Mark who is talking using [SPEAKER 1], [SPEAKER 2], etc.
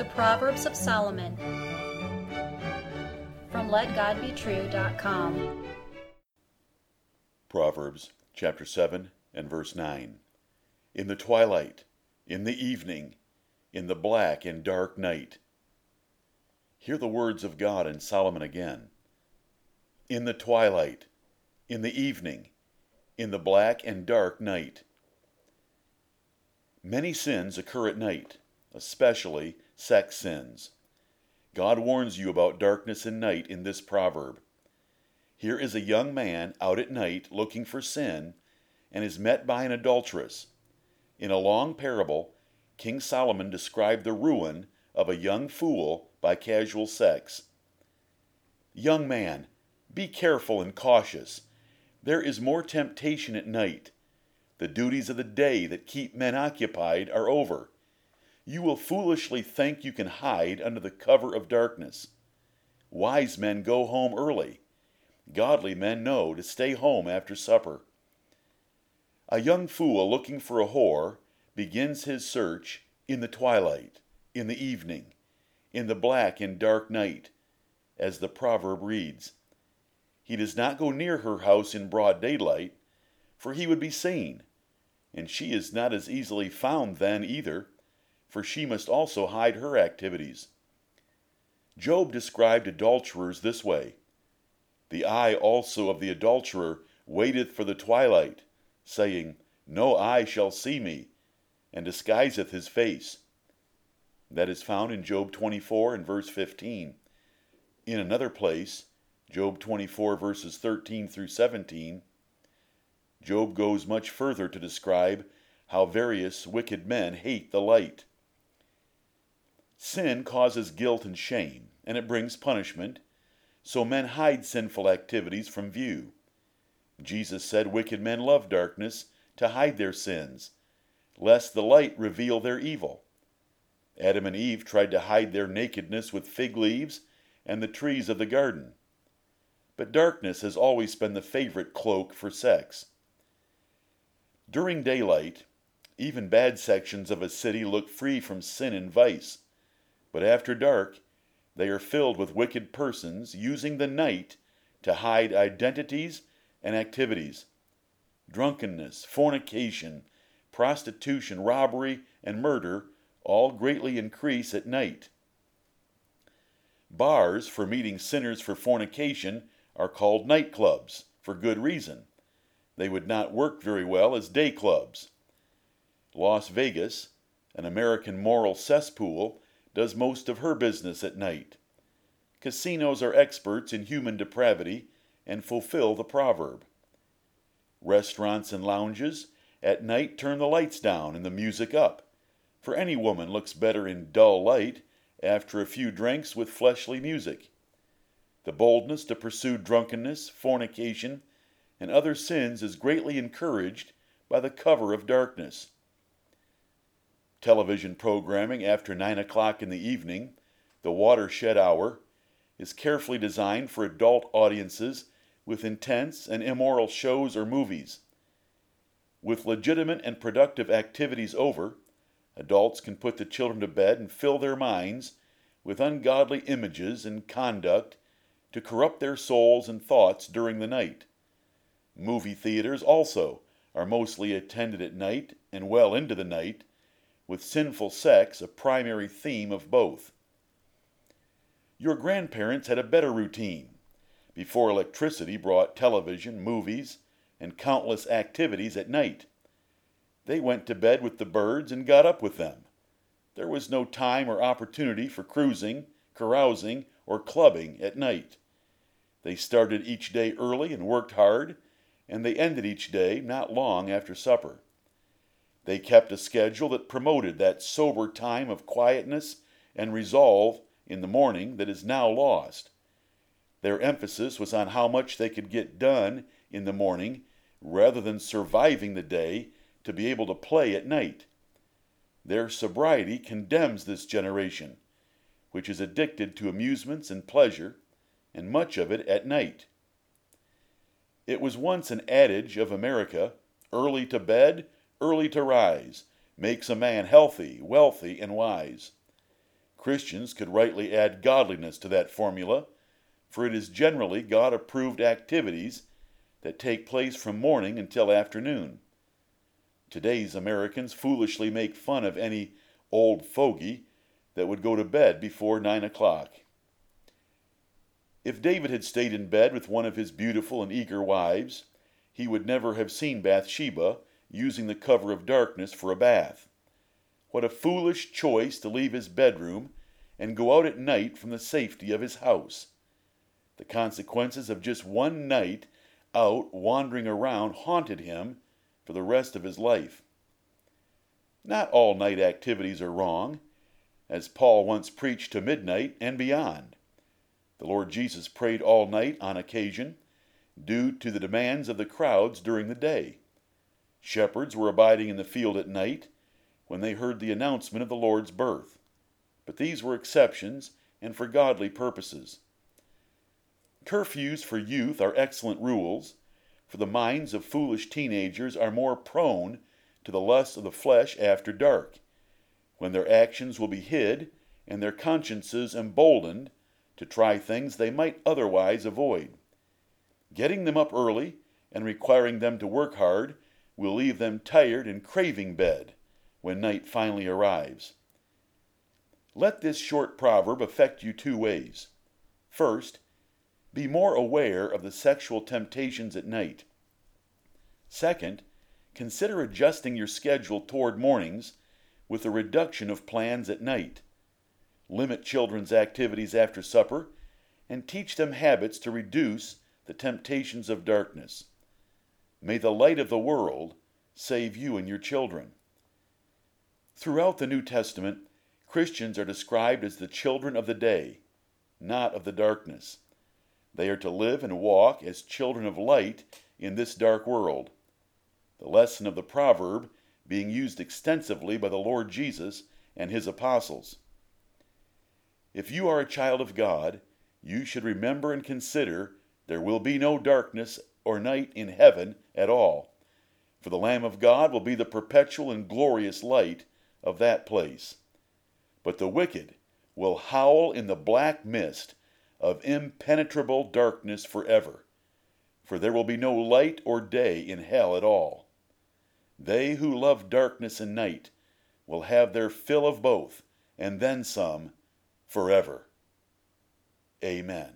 [SPEAKER 1] The Proverbs of Solomon from LetGodBetrue.com.
[SPEAKER 2] Proverbs chapter 7 and verse 9. In the twilight, in the evening, in the black and dark night. Hear the words of God in Solomon again. In the twilight, in the evening, in the black and dark night. Many sins occur at night, especially sex sins. God warns you about darkness and night in this proverb. Here is a young man out at night looking for sin and is met by an adulteress. In a long parable, King Solomon described the ruin of a young fool by casual sex. Young man, be careful and cautious. There is more temptation at night. The duties of the day that keep men occupied are over. You will foolishly think you can hide under the cover of darkness. Wise men go home early. Godly men know to stay home after supper. A young fool looking for a whore begins his search in the twilight, in the evening, in the black and dark night, as the proverb reads. He does not go near her house in broad daylight, for he would be seen and she is not as easily found then either, for she must also hide her activities. Job described adulterers this way The eye also of the adulterer waiteth for the twilight, saying, No eye shall see me, and disguiseth his face. That is found in Job 24 and verse 15. In another place, Job 24 verses 13 through 17, Job goes much further to describe how various wicked men hate the light. Sin causes guilt and shame, and it brings punishment, so men hide sinful activities from view. Jesus said wicked men love darkness to hide their sins, lest the light reveal their evil. Adam and Eve tried to hide their nakedness with fig leaves and the trees of the garden. But darkness has always been the favorite cloak for sex. During daylight, even bad sections of a city look free from sin and vice, but after dark, they are filled with wicked persons using the night to hide identities and activities. Drunkenness, fornication, prostitution, robbery, and murder all greatly increase at night. Bars for meeting sinners for fornication are called nightclubs for good reason. They would not work very well as day clubs. Las Vegas, an American moral cesspool, does most of her business at night. Casinos are experts in human depravity and fulfill the proverb. Restaurants and lounges at night turn the lights down and the music up, for any woman looks better in dull light after a few drinks with fleshly music. The boldness to pursue drunkenness, fornication, and other sins is greatly encouraged by the cover of darkness. Television programming after 9 o'clock in the evening, the watershed hour, is carefully designed for adult audiences with intense and immoral shows or movies. With legitimate and productive activities over, adults can put the children to bed and fill their minds with ungodly images and conduct to corrupt their souls and thoughts during the night. Movie theaters also are mostly attended at night and well into the night, with sinful sex a primary theme of both. Your grandparents had a better routine. Before electricity brought television, movies, and countless activities at night. They went to bed with the birds and got up with them. There was no time or opportunity for cruising, carousing, or clubbing at night. They started each day early and worked hard and they ended each day not long after supper. They kept a schedule that promoted that sober time of quietness and resolve in the morning that is now lost. Their emphasis was on how much they could get done in the morning rather than surviving the day to be able to play at night. Their sobriety condemns this generation, which is addicted to amusements and pleasure, and much of it at night. It was once an adage of America early to bed, early to rise, makes a man healthy, wealthy, and wise. Christians could rightly add godliness to that formula, for it is generally God approved activities that take place from morning until afternoon. Today's Americans foolishly make fun of any old fogey that would go to bed before nine o'clock. If David had stayed in bed with one of his beautiful and eager wives, he would never have seen Bathsheba using the cover of darkness for a bath. What a foolish choice to leave his bedroom and go out at night from the safety of his house. The consequences of just one night out wandering around haunted him for the rest of his life. Not all night activities are wrong, as Paul once preached to midnight and beyond. The Lord Jesus prayed all night on occasion, due to the demands of the crowds during the day. Shepherds were abiding in the field at night when they heard the announcement of the Lord's birth. But these were exceptions and for godly purposes. Curfews for youth are excellent rules, for the minds of foolish teenagers are more prone to the lusts of the flesh after dark, when their actions will be hid and their consciences emboldened to try things they might otherwise avoid. Getting them up early and requiring them to work hard will leave them tired and craving bed when night finally arrives. Let this short proverb affect you two ways. First, be more aware of the sexual temptations at night. Second, consider adjusting your schedule toward mornings with a reduction of plans at night. Limit children's activities after supper and teach them habits to reduce the temptations of darkness. May the light of the world save you and your children. Throughout the New Testament, Christians are described as the children of the day, not of the darkness. They are to live and walk as children of light in this dark world. The lesson of the proverb being used extensively by the Lord Jesus and his apostles. If you are a child of God, you should remember and consider there will be no darkness or night in heaven at all, for the Lamb of God will be the perpetual and glorious light of that place. But the wicked will howl in the black mist of impenetrable darkness forever, for there will be no light or day in hell at all. They who love darkness and night will have their fill of both, and then some, forever. Amen.